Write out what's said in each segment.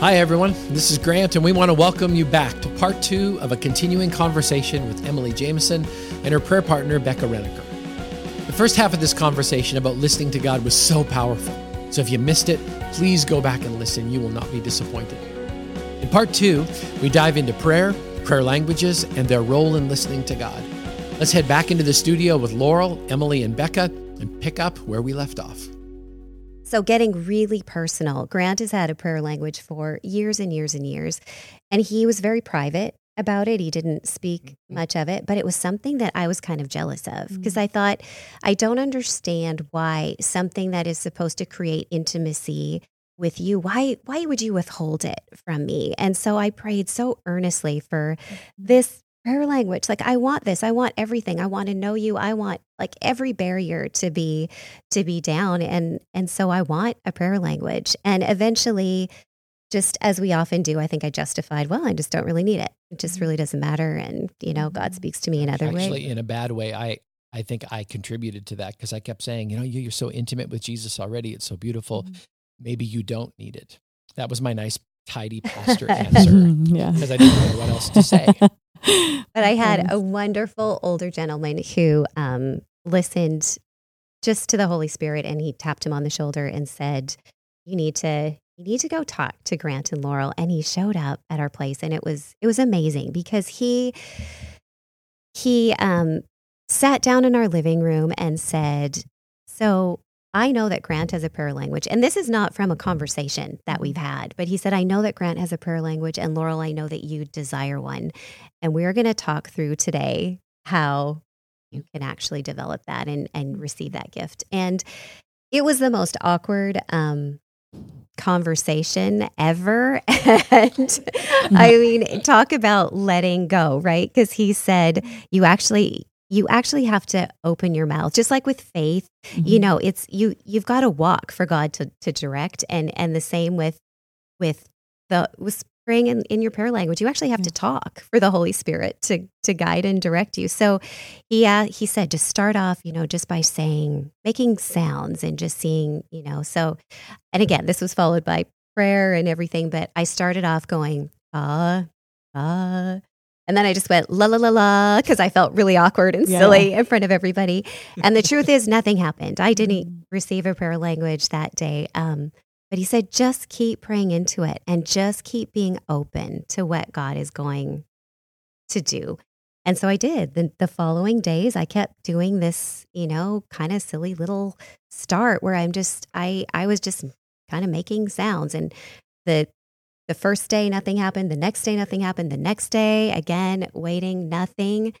Hi, everyone. This is Grant, and we want to welcome you back to part two of a continuing conversation with Emily Jameson and her prayer partner, Becca Reniker. The first half of this conversation about listening to God was so powerful. So if you missed it, please go back and listen. You will not be disappointed. In part two, we dive into prayer, prayer languages, and their role in listening to God. Let's head back into the studio with Laurel, Emily, and Becca and pick up where we left off. So, getting really personal, Grant has had a prayer language for years and years and years, and he was very private about it. He didn't speak Mm-hmm. much of it, but it was something that I was kind of jealous of because Mm-hmm. I thought, I don't understand why something that is supposed to create intimacy with you why why would you withhold it from me and so i prayed so earnestly for Mm-hmm. this prayer language like i want this i want everything i want to know you i want like every barrier to be to be down and and so i want a prayer language and eventually just as we often do i think i justified well i just don't really need it it just really doesn't matter and you know god speaks to me in other Actually, ways in a bad way, I I think I contributed to that because I kept saying, you know, you, you're so intimate with Jesus already. It's so beautiful. Mm-hmm. Maybe you don't need it. That was my nice, tidy pastor answer yeah. because I didn't know what else to say. But I had a wonderful older gentleman who um, listened just to the Holy Spirit, and he tapped him on the shoulder and said, "You need to, you need to go talk to Grant and Laurel." And he showed up at our place, and it was it was amazing because he he um, sat down in our living room and said, "So." I know that Grant has a prayer language, and this is not from a conversation that we've had, but he said, I know that Grant has a prayer language, and Laurel, I know that you desire one. And we're going to talk through today how you can actually develop that and, and receive that gift. And it was the most awkward um, conversation ever. and I mean, talk about letting go, right? Because he said, you actually. You actually have to open your mouth, just like with faith. You know, it's you. You've got to walk for God to to direct, and and the same with with the with praying in, in your prayer language. You actually have to talk for the Holy Spirit to to guide and direct you. So he uh, he said to start off, you know, just by saying making sounds and just seeing, you know. So and again, this was followed by prayer and everything, but I started off going ah ah and then I just went la la la la because I felt really awkward and Yeah. silly in front of everybody. And the truth is, nothing happened. I didn't receive a prayer language that day. Um, but he said, just keep praying into it and just keep being open to what God is going to do. And so I did. The, the following days, I kept doing this, you know, kind of silly little start where I'm just, I, I was just kind of making sounds. And the, the first day, nothing happened. The next day, nothing happened. The next day, again, waiting, nothing.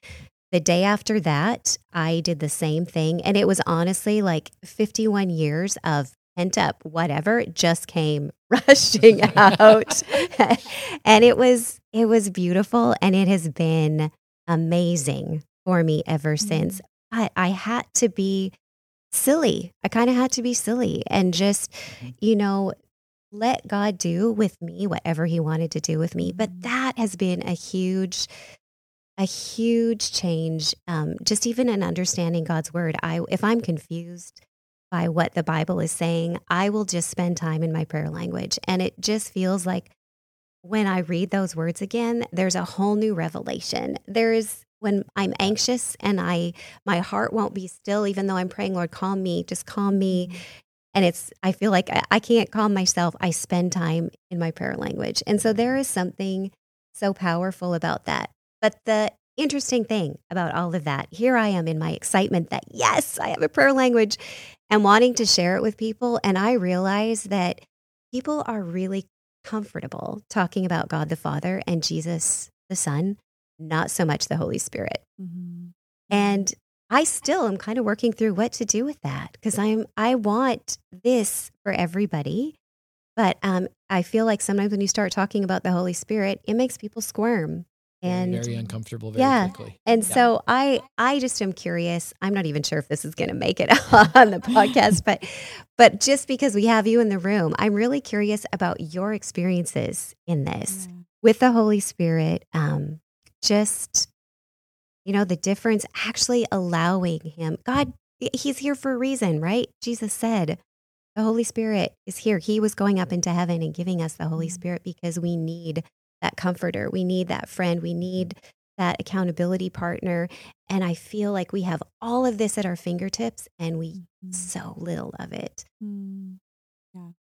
The day after that, I did the same thing. And it was honestly like 51 years of pent up whatever just came rushing out. and it was it was beautiful and it has been amazing for me ever since. Mm-hmm. But I had to be silly. I kind of had to be silly and just, mm-hmm. you know, let God do with me whatever he wanted to do with me. But that has been a huge a huge change um, just even in understanding god's word. I if i'm confused by what the bible is saying i will just spend time in my prayer language. And it just feels like when i read those words again there's a whole new revelation. There's when i'm anxious and i my heart won't be still even though i'm praying lord calm me. Just calm me and it's i feel like I, I can't calm myself i spend time in my prayer language. And so mm-hmm. there is something so powerful about that. But the interesting thing about all of that, here I am in my excitement that, yes, I have a prayer language and wanting to share it with people. And I realize that people are really comfortable talking about God the Father and Jesus the Son, not so much the Holy Spirit. Mm-hmm. Mm-hmm. And I still am kind of working through what to do with that because I'm I want this for everybody. But um, I feel like sometimes when you start talking about the Holy Spirit, it makes people squirm. And very, very uncomfortable very yeah. quickly. and Yeah. so I I just am curious. I'm not even sure if this is going to make it on the podcast, but but just because we have you in the room, I'm really curious about your experiences in this with the Holy Spirit. Um, just you know the difference actually allowing him. God, He's here for a reason, right? Jesus said, The Holy Spirit is here. He was going up into heaven and giving us the Holy Mm. Spirit because we need that comforter. We need that friend. We need that accountability partner. And I feel like we have all of this at our fingertips and we Mhm. so little of it. Mm. Well,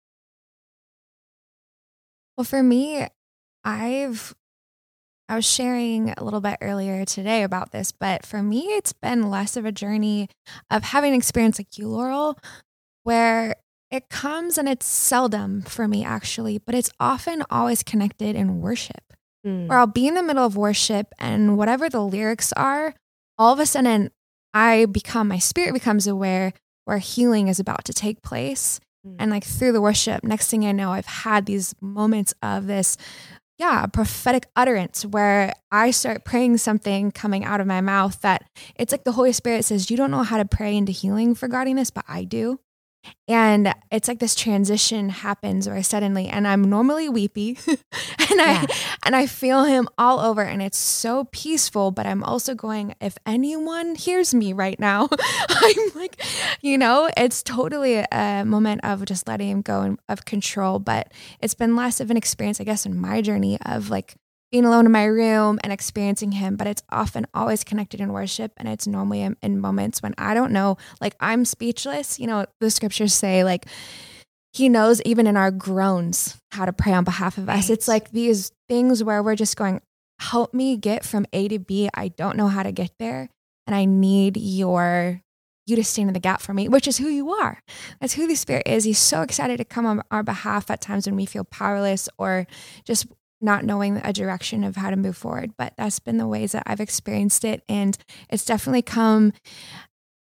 for me, I've I was sharing a little bit earlier today about this, but for me, it's been less of a journey of having an experience like you, Laurel, where it comes and it's seldom for me actually, but it's often always connected in worship. Mm. Where I'll be in the middle of worship and whatever the lyrics are, all of a sudden I become my spirit becomes aware where healing is about to take place. Mm. And like through the worship, next thing I know, I've had these moments of this, yeah, a prophetic utterance where I start praying something coming out of my mouth that it's like the Holy Spirit says, You don't know how to pray into healing for godliness, but I do. And it's like this transition happens where suddenly, and I'm normally weepy, and I and I feel him all over, and it's so peaceful. But I'm also going, if anyone hears me right now, I'm like, you know, it's totally a moment of just letting him go and of control. But it's been less of an experience, I guess, in my journey of like being alone in my room and experiencing him. But it's often always connected in worship, and it's normally in, in moments when I don't know, like I'm speechless. You know, the scriptures say like he knows even in our groans how to pray on behalf of us. Right. It's like these things where we're just going, help me get from A to B. I don't know how to get there. And I need your you to stand in the gap for me, which is who you are. That's who the Spirit is. He's so excited to come on our behalf at times when we feel powerless or just not knowing a direction of how to move forward. But that's been the ways that I've experienced it. And it's definitely come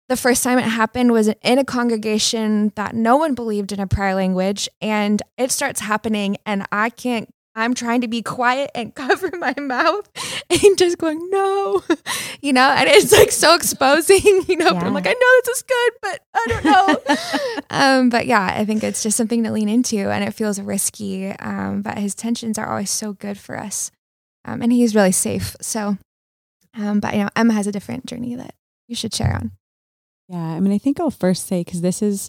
the first time it happened was in a congregation that no one believed in a prayer language and it starts happening and i can't i'm trying to be quiet and cover my mouth and just going no you know and it's like so exposing you know but i'm like i know this is good but i don't know. Um but yeah i think it's just something to lean into and it feels risky um but his tensions are always so good for us um and he's really safe. So um but you know emma has a different journey that you should share on. Yeah, I mean, I think I'll first say because this is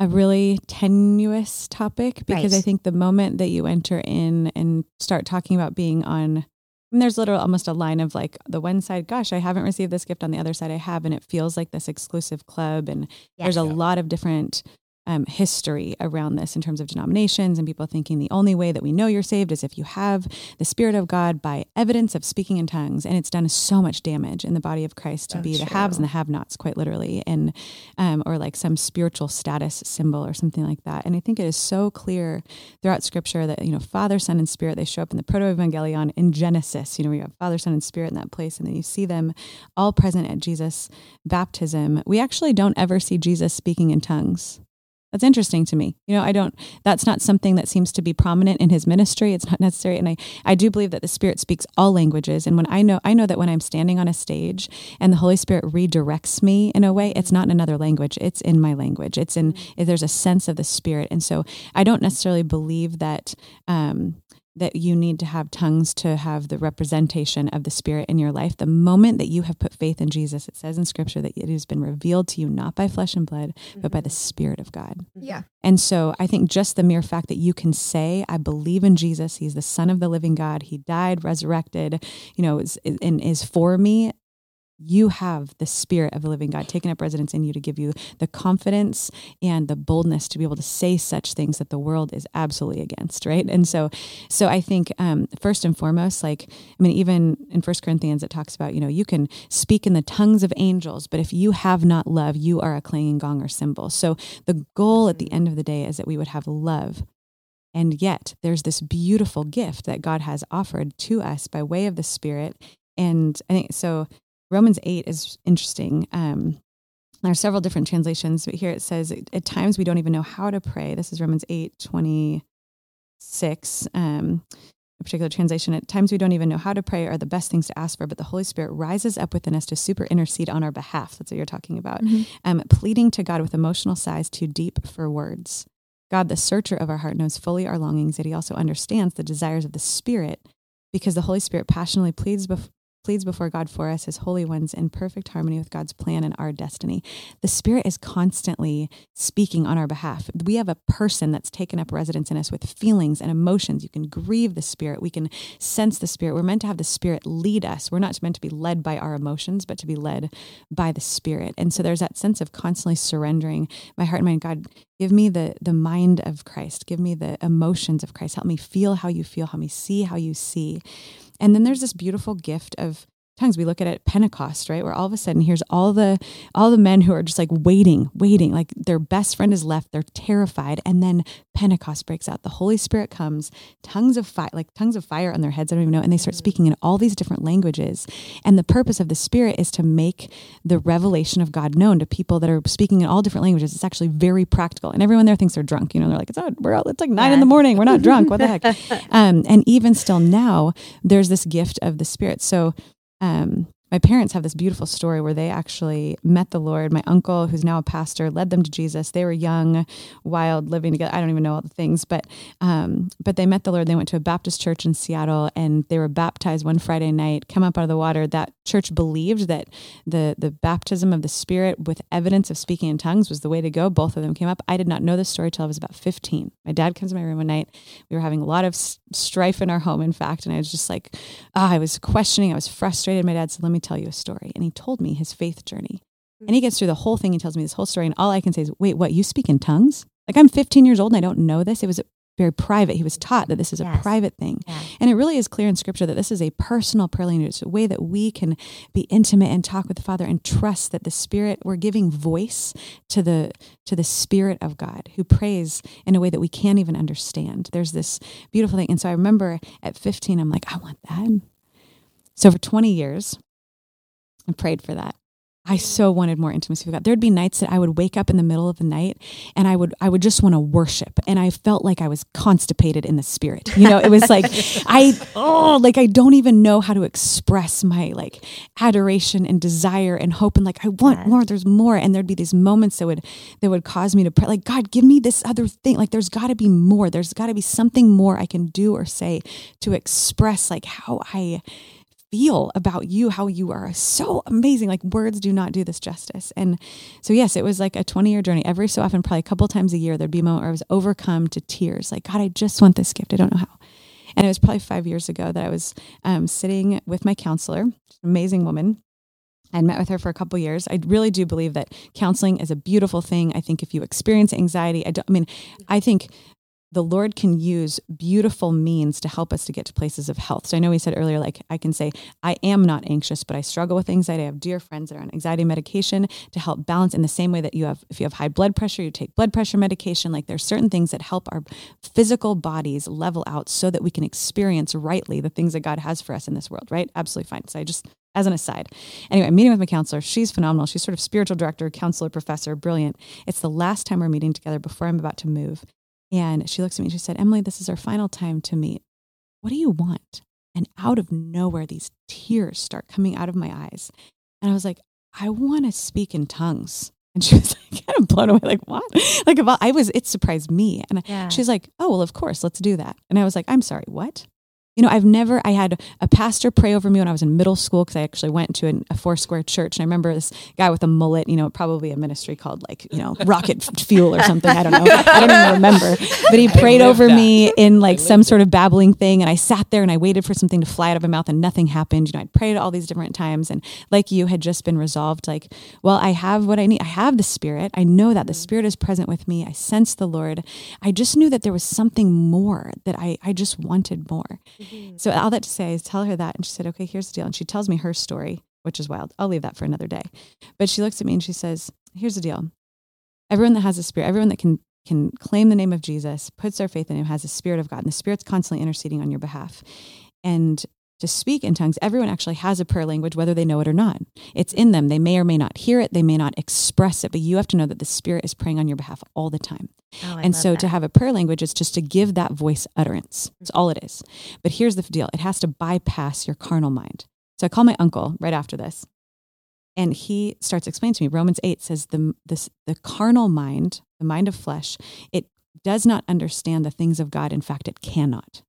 a really tenuous topic because Right. I think the moment that you enter in and start talking about being on, I mean, there's literally almost a line of like the one side, gosh, I haven't received this gift. On the other side, I have, and it feels like this exclusive club. And there's a Yes. lot of different um, history around this in terms of denominations and people thinking the only way that we know you're saved is if you have the Spirit of God by evidence of speaking in tongues. And it's done so much damage in the body of Christ to So be the haves and the have nots, quite literally, and um, or like some spiritual status symbol or something like that. And I think it is so clear throughout Scripture that you know Father, Son, and Spirit they show up in the protoevangelium in Genesis. You know, we have Father, Son, and Spirit in that place, and then you see them all present at Jesus' baptism. We actually don't ever see Jesus speaking in tongues. That's interesting to me. You know, I don't, that's not something that seems to be prominent in his ministry. It's not necessary. And I, I do believe that the Spirit speaks all languages. And when I know, I know that when I'm standing on a stage and the Holy Spirit redirects me in a way, it's not in another language. It's in my language. It's in, there's a sense of the Spirit. And so I don't necessarily believe that, um, that you need to have tongues to have the representation of the Spirit in your life. The moment that you have put faith in Jesus, it says in Scripture that it has been revealed to you not by flesh and blood, but by the mm-hmm. Spirit of God. Mm-hmm. yeah And so I think just the mere fact that you can say, I believe in Jesus, He's the Son of the living God, He died, resurrected, you know, is, and is for me. You have the Spirit of the living God taking up residence in you to give you the confidence and the boldness to be able to say such things that the world is absolutely against, right? And so, so I think um, first and foremost, like I mean, even in First Corinthians, it talks about you know you can speak in the tongues of angels, but if you have not love, you are a clanging gong or cymbal. So the goal at the end of the day is that we would have love. And yet, there's this beautiful gift that God has offered to us by way of the Spirit. And I think so. Romans 8 is interesting. Um, there are several different translations, but here it says, at times we don't even know how to pray. This is Romans 8 26. Um, a particular translation, at times we don't even know how to pray are the best things to ask for, but the Holy Spirit rises up within us to super intercede on our behalf. That's what you're talking about. Mhm. Um, pleading to God with emotional sighs too deep for words. God, the searcher of our heart, knows fully our longings, that he also understands the desires of the Spirit because the Holy Spirit passionately pleads bef- pleads before God for us as holy ones in perfect harmony with God's plan and our destiny. The Spirit is constantly speaking on our behalf. We have a person that's taken up residence in us with feelings and emotions. You can grieve the Spirit. We can sense the Spirit. We're meant to have the Spirit lead us. We're not meant to be led by our emotions, but to be led by the Spirit. And so there's that sense of constantly surrendering my heart and mind. God, give me the the mind of Christ. Give me the emotions of Christ. Help me feel how you feel. Help me see how you see. And then there's this beautiful gift of tongues. We look at it at Pentecost, right? Where all of a sudden here's all the all the men who are just like waiting, waiting, like their best friend is left, they're terrified, and then Pentecost breaks out. The Holy Spirit comes, tongues of fire, like tongues of fire on their heads, I don't even know, and they start mm. speaking in all these different languages. And the purpose of the Spirit is to make the revelation of God known to people that are speaking in all different languages. It's actually very practical. And everyone there thinks they're drunk. You know, they're like, it's, oh, we're all, it's like nine yeah. in the morning. We're not drunk. What the heck? Um, and even still now, there's this gift of the Spirit. So um, my parents have this beautiful story where they actually met the Lord. My uncle, who's now a pastor, led them to Jesus. They were young, wild, living together. I don't even know all the things, but um, but they met the Lord. They went to a Baptist church in Seattle, and they were baptized one Friday night. Come up out of the water. That church believed that the the baptism of the Spirit with evidence of speaking in tongues was the way to go. Both of them came up. I did not know this story till I was about fifteen. My dad comes to my room one night. We were having a lot of strife in our home, in fact, and I was just like, oh, I was questioning. I was frustrated. My dad said, "Let me." Tell you a story. And he told me his faith journey. Mm-hmm. And he gets through the whole thing. He tells me this whole story. And all I can say is, wait, what? You speak in tongues? Like I'm 15 years old and I don't know this. It was very private. He was taught that this is yes. a private thing. Yeah. And it really is clear in scripture that this is a personal prayer language. It's a way that we can be intimate and talk with the Father and trust that the Spirit, we're giving voice to the to the Spirit of God who prays in a way that we can't even understand. There's this beautiful thing. And so I remember at 15, I'm like, I want that. So for 20 years, and prayed for that. I so wanted more intimacy with God. There'd be nights that I would wake up in the middle of the night and I would I would just want to worship and I felt like I was constipated in the spirit. You know, it was like I oh like I don't even know how to express my like adoration and desire and hope and like I want more, there's more and there'd be these moments that would that would cause me to pray like God, give me this other thing. Like there's got to be more. There's got to be something more I can do or say to express like how I feel about you, how you are so amazing. Like words do not do this justice. And so, yes, it was like a 20 year journey. Every so often, probably a couple times a year, there'd be a moment where I was overcome to tears. Like, God, I just want this gift. I don't know how. And it was probably five years ago that I was um, sitting with my counselor, amazing woman. I'd met with her for a couple years. I really do believe that counseling is a beautiful thing. I think if you experience anxiety, I don't I mean, I think the Lord can use beautiful means to help us to get to places of health. So I know we said earlier, like I can say, I am not anxious, but I struggle with anxiety. I have dear friends that are on anxiety medication to help balance in the same way that you have, if you have high blood pressure, you take blood pressure medication. Like there's certain things that help our physical bodies level out so that we can experience rightly the things that God has for us in this world, right? Absolutely fine. So I just, as an aside. Anyway, meeting with my counselor. She's phenomenal. She's sort of spiritual director, counselor, professor, brilliant. It's the last time we're meeting together before I'm about to move. And she looks at me and she said, Emily, this is our final time to meet. What do you want? And out of nowhere, these tears start coming out of my eyes. And I was like, I want to speak in tongues. And she was like, kind of blown away, like, what? Like, about, I was, it surprised me. And yeah. she's like, oh, well, of course, let's do that. And I was like, I'm sorry, what? You know, I've never, I had a pastor pray over me when I was in middle school because I actually went to an, a Foursquare church. And I remember this guy with a mullet, you know, probably a ministry called like, you know, Rocket Fuel or something. I don't know. I don't even remember. But he prayed over that. me in like some sort of babbling thing. And I sat there and I waited for something to fly out of my mouth and nothing happened. You know, I'd prayed all these different times. And like you had just been resolved, like, well, I have what I need. I have the Spirit. I know that the Spirit is present with me. I sense the Lord. I just knew that there was something more that I, I just wanted more. Mm-hmm. Mm-hmm. So all that to say is tell her that. And she said, okay, here's the deal. And she tells me her story, which is wild. I'll leave that for another day. But she looks at me and she says, here's the deal. Everyone that has a spirit, everyone that can can claim the name of Jesus, puts their faith in him, has the spirit of God, and the spirit's constantly interceding on your behalf. And to speak in tongues, everyone actually has a prayer language, whether they know it or not. It's in them. They may or may not hear it, they may not express it, but you have to know that the Spirit is praying on your behalf all the time. Oh, and so that. to have a prayer language is just to give that voice utterance. That's all it mm-hmm. is. But here's the deal it has to bypass your carnal mind. So I call my uncle right after this, and he starts explaining to me Romans 8 says the, this, the carnal mind, the mind of flesh, it does not understand the things of God. In fact, it cannot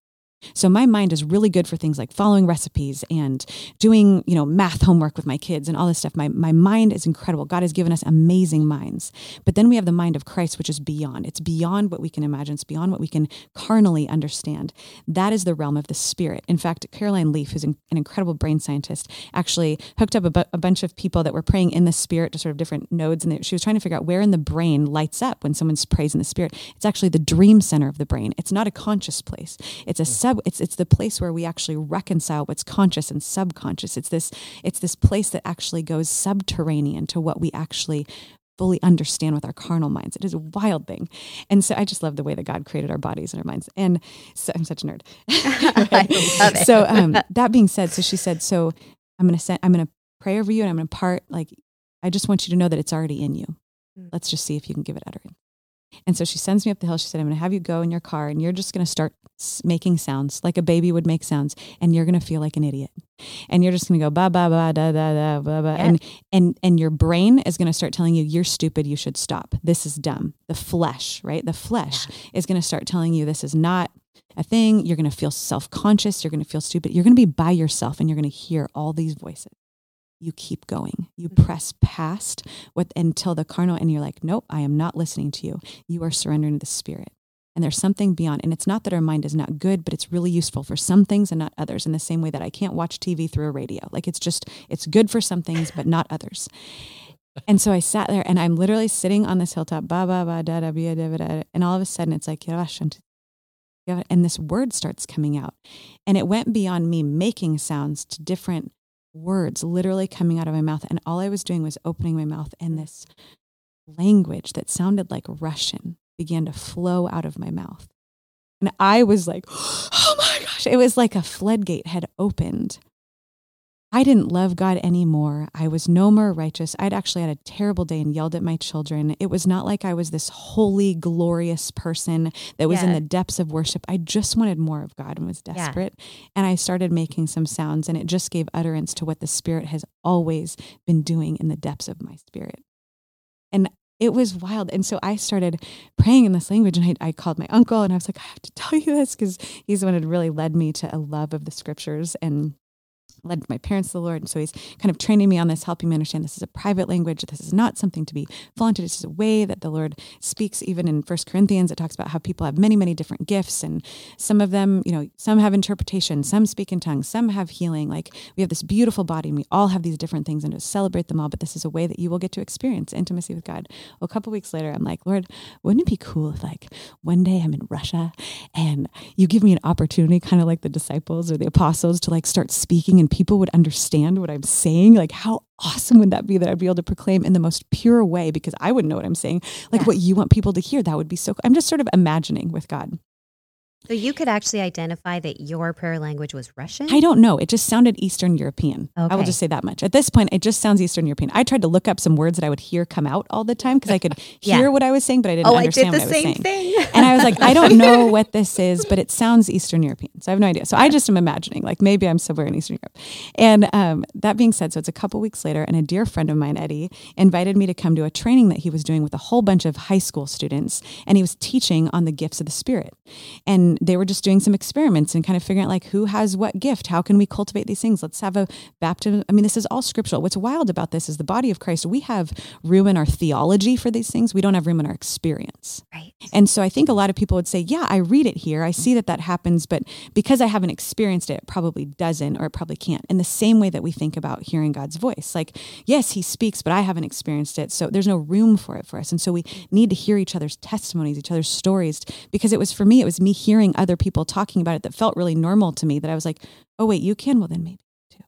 So my mind is really good for things like following recipes and doing, you know, math homework with my kids and all this stuff. My my mind is incredible. God has given us amazing minds. But then we have the mind of Christ, which is beyond. It's beyond what we can imagine. It's beyond what we can carnally understand. That is the realm of the spirit. In fact, Caroline Leaf, who's an incredible brain scientist, actually hooked up a, bu- a bunch of people that were praying in the spirit to sort of different nodes, and she was trying to figure out where in the brain lights up when someone's prays in the spirit. It's actually the dream center of the brain. It's not a conscious place. It's a hmm. Sub. It's it's the place where we actually reconcile what's conscious and subconscious. It's this it's this place that actually goes subterranean to what we actually fully understand with our carnal minds. It is a wild thing. And so I just love the way that God created our bodies and our minds. And so I'm such a nerd. So um, that being said, so she said, so I'm going to send, I'm going to pray over you and I'm going to part like, I just want you to know that it's already in you. Mm. Let's just see if you can give it utterance. And so she sends me up the hill. She said, I'm going to have you go in your car and you're just going to start making sounds like a baby would make sounds. And you're going to feel like an idiot. And you're just going to go ba, ba, ba, da, da, da, ba, ba. Yeah. And, and, and your brain is going to start telling you, you're stupid. You should stop. This is dumb. The flesh, right? The flesh is going to start telling you this is not a thing. You're going to feel self conscious. You're going to feel stupid. You're going to be by yourself and you're going to hear all these voices. You keep going. You mm-hmm. press past what until the carnal, and you're like, nope, I am not listening to you. You are surrendering to the spirit. And there's something beyond. And it's not that our mind is not good, but it's really useful for some things and not others, in the same way that I can't watch TV through a radio. Like it's just, it's good for some things, but not others. And so I sat there and I'm literally sitting on this hilltop, ba ba ba da da ba da da, and all of a sudden it's like and this word starts coming out, and it went beyond me making sounds to different words literally coming out of my mouth, and all I was doing was opening my mouth, and this language that sounded like Russian began to flow out of my mouth, and I was like, oh my gosh! It was like a floodgate had opened. I didn't love God anymore. I was no more righteous. I'd actually had a terrible day and yelled at my children. It was not like I was this holy, glorious person that was in the depths of worship. I just wanted more of God and was Yeah. desperate. And I started making some sounds, and it just gave utterance to what the Spirit has always been doing in the depths of my spirit. And it was wild. And so I started praying in this language, and I, I called my uncle, and I was like, I have to tell you this because he's the one that really led me to a love of the scriptures and led my parents to the Lord. And so he's kind of training me on this, helping me understand this is a private language. This is not something to be flaunted. It's just a way that the Lord speaks. Even in First Corinthians, it talks about how people have many, many different gifts. And some of them, you know, some have interpretation, some speak in tongues, some have healing. Like we have this beautiful body and we all have these different things and to celebrate them all. But this is a way that you will get to experience intimacy with God. Well, a couple weeks later, I'm like, Lord, wouldn't it be cool if like one day I'm in Russia and you give me an opportunity, kind of like the disciples or the apostles to like start speaking and people would understand what I'm saying? Like how awesome would that be that I'd be able to proclaim in the most pure way because I wouldn't know what I'm saying. Like Yeah. what you want people to hear, that would be so I'm just sort of imagining with God. So you could actually identify that your prayer language was Russian? I don't know. It just sounded Eastern European. I will just say that much. At this point, it just sounds Eastern European. I tried to look up some words that I would hear come out all the time because I could Yeah. hear what I was saying, but I didn't oh, I understand did the what I was same saying. thing. And I was like, I don't know what this is, but it sounds Eastern European. So I have no idea. So I just am imagining, like maybe I'm somewhere in Eastern Europe. And um, that being said, so it's a couple weeks later, and a dear friend of mine, Eddie, invited me to come to a training that he was doing with a whole bunch of high school students, and he was teaching on the gifts of the Spirit. And they were just doing some experiments and kind of figuring out like who has what gift, how can we cultivate these things? Let's have a baptism. I mean, this is all scriptural. What's wild about this is the body of Christ. We have room in our theology for these things. We don't have room in our experience. right. And so I think a lot of people would say, yeah, I read it here. I see that that happens, but because I haven't experienced it, it probably doesn't or it probably can't. In the same way that we think about hearing God's voice. Like, yes, he speaks, but I haven't experienced it. So there's no room for it for us. And so we need to hear each other's testimonies, each other's stories, because it was for me, it was me hearing other people talking about it that felt really normal to me that I was like, oh, wait, you can? Well, then maybe too.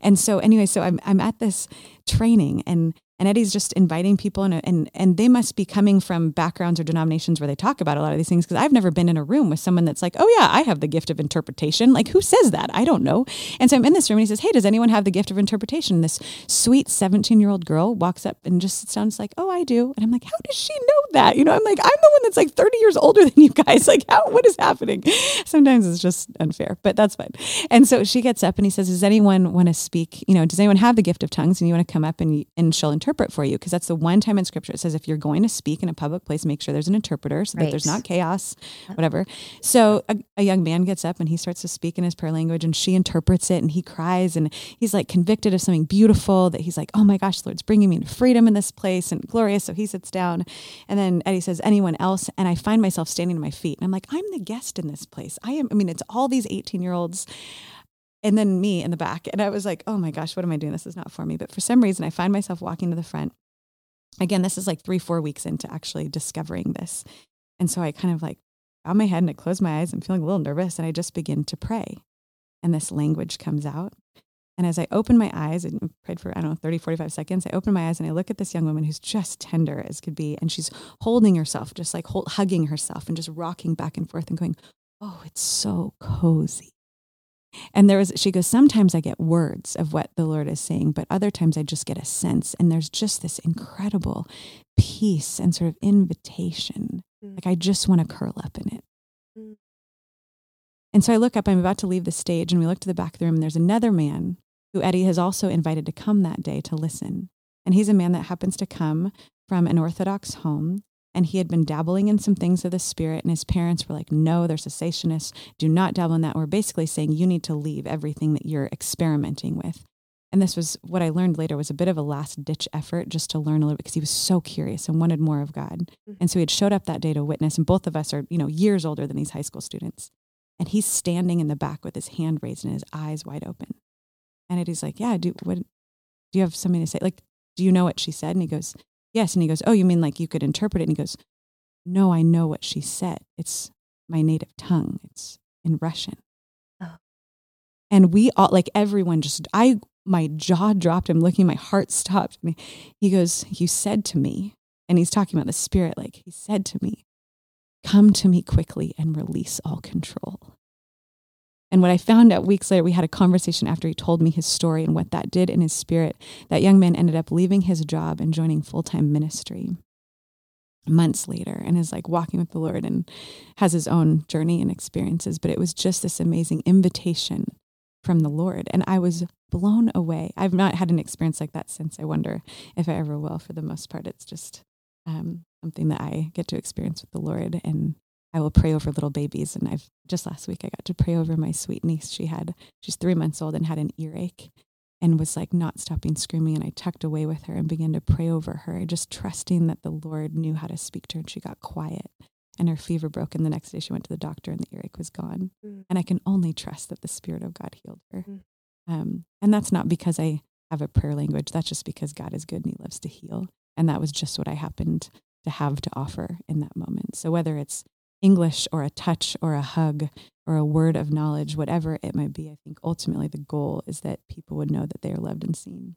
And so anyway, so I'm I'm at this training and and Eddie's just inviting people and and and they must be coming from backgrounds or denominations where they talk about a lot of these things because I've never been in a room with someone that's like, "Oh yeah, I have the gift of interpretation." Like who says that? I don't know. And so I'm in this room and he says, "Hey, does anyone have the gift of interpretation?" And this sweet 17-year-old girl walks up and just sounds like, "Oh, I do." And I'm like, "How does she know that?" You know, I'm like, "I'm the one that's like 30 years older than you guys. Like, how what is happening?" Sometimes it's just unfair, but that's fine. And so she gets up and he says, "Does anyone want to speak? You know, does anyone have the gift of tongues and you want to come up and and she'll interpret?" Interpret for you because that's the one time in scripture it says if you're going to speak in a public place, make sure there's an interpreter so right. that there's not chaos, whatever. So a, a, young man gets up and he starts to speak in his prayer language and she interprets it and he cries and he's like convicted of something beautiful that he's like, oh my gosh, the Lord's bringing me to freedom in this place and glorious. So he sits down and then Eddie says, anyone else? And I find myself standing to my feet and I'm like, I'm the guest in this place. I am, I mean, it's all these 18 year olds and then me in the back. And I was like, oh my gosh, what am I doing? This is not for me. But for some reason, I find myself walking to the front. Again, this is like three, four weeks into actually discovering this. And so I kind of like bow my head and I close my eyes. I'm feeling a little nervous and I just begin to pray. And this language comes out. And as I open my eyes and prayed for, I don't know, 30, 45 seconds, I open my eyes and I look at this young woman who's just tender as could be. And she's holding herself, just like hold, hugging herself and just rocking back and forth and going, Oh, it's so cozy. And there was, she goes, sometimes I get words of what the Lord is saying, but other times I just get a sense. And there's just this incredible peace and sort of invitation. Mm. Like I just want to curl up in it. Mm. And so I look up, I'm about to leave the stage, and we look to the back of the room, and there's another man who Eddie has also invited to come that day to listen. And he's a man that happens to come from an Orthodox home and he had been dabbling in some things of the spirit and his parents were like no they're cessationists. Do not dabble in that. We're basically saying you need to leave everything that you're experimenting with. And this was what i learned later was a bit of a last ditch effort just to learn a little bit because he was so curious and wanted more of god. Mm-hmm. and so he had showed up that day to witness and both of us are you know years older than these high school students. And he's standing in the back with his hand raised and his eyes wide open. And Eddie's like yeah do what do you have something to say? Like do you know what she said? And he goes Yes. And he goes, Oh, you mean like you could interpret it? And he goes, No, I know what she said. It's my native tongue, it's in Russian. Oh. And we all, like everyone, just, I, my jaw dropped. I'm looking, my heart stopped. And he goes, You said to me, and he's talking about the spirit, like he said to me, Come to me quickly and release all control. And what I found out weeks later, we had a conversation after he told me his story and what that did in his spirit. That young man ended up leaving his job and joining full time ministry months later and is like walking with the Lord and has his own journey and experiences. But it was just this amazing invitation from the Lord. And I was blown away. I've not had an experience like that since. I wonder if I ever will. For the most part, it's just um, something that I get to experience with the Lord. And I will pray over little babies. And I've just last week I got to pray over my sweet niece. She had she's three months old and had an earache and was like not stopping screaming. And I tucked away with her and began to pray over her, just trusting that the Lord knew how to speak to her. And she got quiet and her fever broke. And the next day she went to the doctor and the earache was gone. Mm. And I can only trust that the Spirit of God healed her. Mm. Um, and that's not because I have a prayer language. That's just because God is good and He loves to heal. And that was just what I happened to have to offer in that moment. So whether it's English or a touch or a hug or a word of knowledge, whatever it might be, I think ultimately the goal is that people would know that they are loved and seen.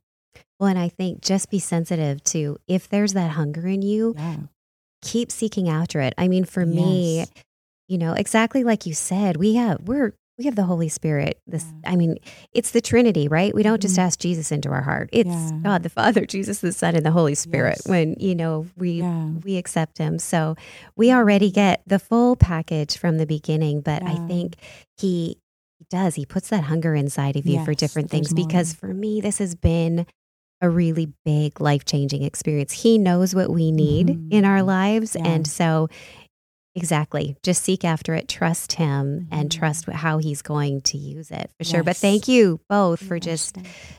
Well, and I think just be sensitive to if there's that hunger in you, yeah. keep seeking after it. I mean, for yes. me, you know, exactly like you said, we have we're we have the Holy Spirit. This, yeah. I mean, it's the Trinity, right? We don't just mm-hmm. ask Jesus into our heart. It's yeah. God the Father, Jesus the Son, and the Holy Spirit. Yes. When you know we yeah. we accept Him, so we already get the full package from the beginning. But I think He He does. He puts that hunger inside of you yes, for different things. Because for me, this has been a really big life changing experience. He knows what we need mm-hmm. in our lives, and so Exactly. Just seek after it, trust him, mm-hmm. and trust how he's going to use it for yes. sure. But thank you both for just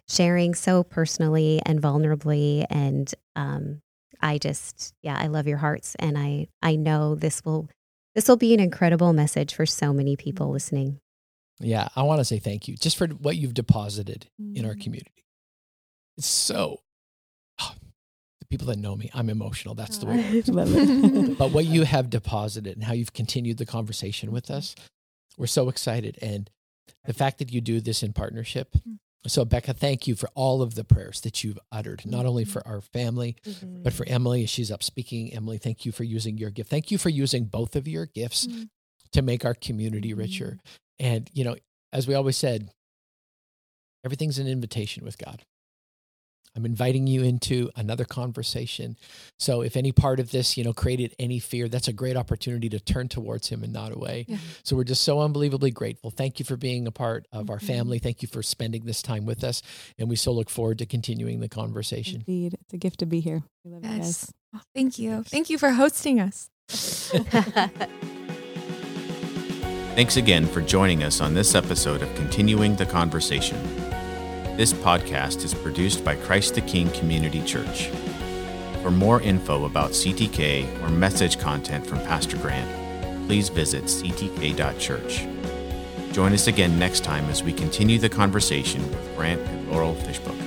sharing so personally and vulnerably. And um, I just, yeah, I love your hearts, and I I know this will this will be an incredible message for so many people mm-hmm. listening. Yeah, I want to say thank you just for what you've deposited mm-hmm. in our mm-hmm. community. It's so people that know me, I'm emotional. That's the way. but what you have deposited and how you've continued the conversation with us, we're so excited. And the fact that you do this in partnership. Mm-hmm. So, Becca, thank you for all of the prayers that you've uttered, not only for our family, mm-hmm. but for Emily as she's up speaking. Emily, thank you for using your gift. Thank you for using both of your gifts mm-hmm. to make our community richer. And, you know, as we always said, everything's an invitation with God. I'm inviting you into another conversation. So if any part of this, you know, created any fear, that's a great opportunity to turn towards him and not away. Yeah. So we're just so unbelievably grateful. Thank you for being a part of our Mhm. family. Thank you for spending this time with us. And we so look forward to continuing the conversation. Indeed. It's a gift to be here. We love you guys. Yes. Oh, thank you. Thank you for hosting us. Thanks again for joining us on this episode of Continuing the Conversation. This podcast is produced by Christ the King Community Church. For more info about CTK or message content from Pastor Grant, please visit ctk.church. Join us again next time as we continue the conversation with Grant and Laurel Fishbook.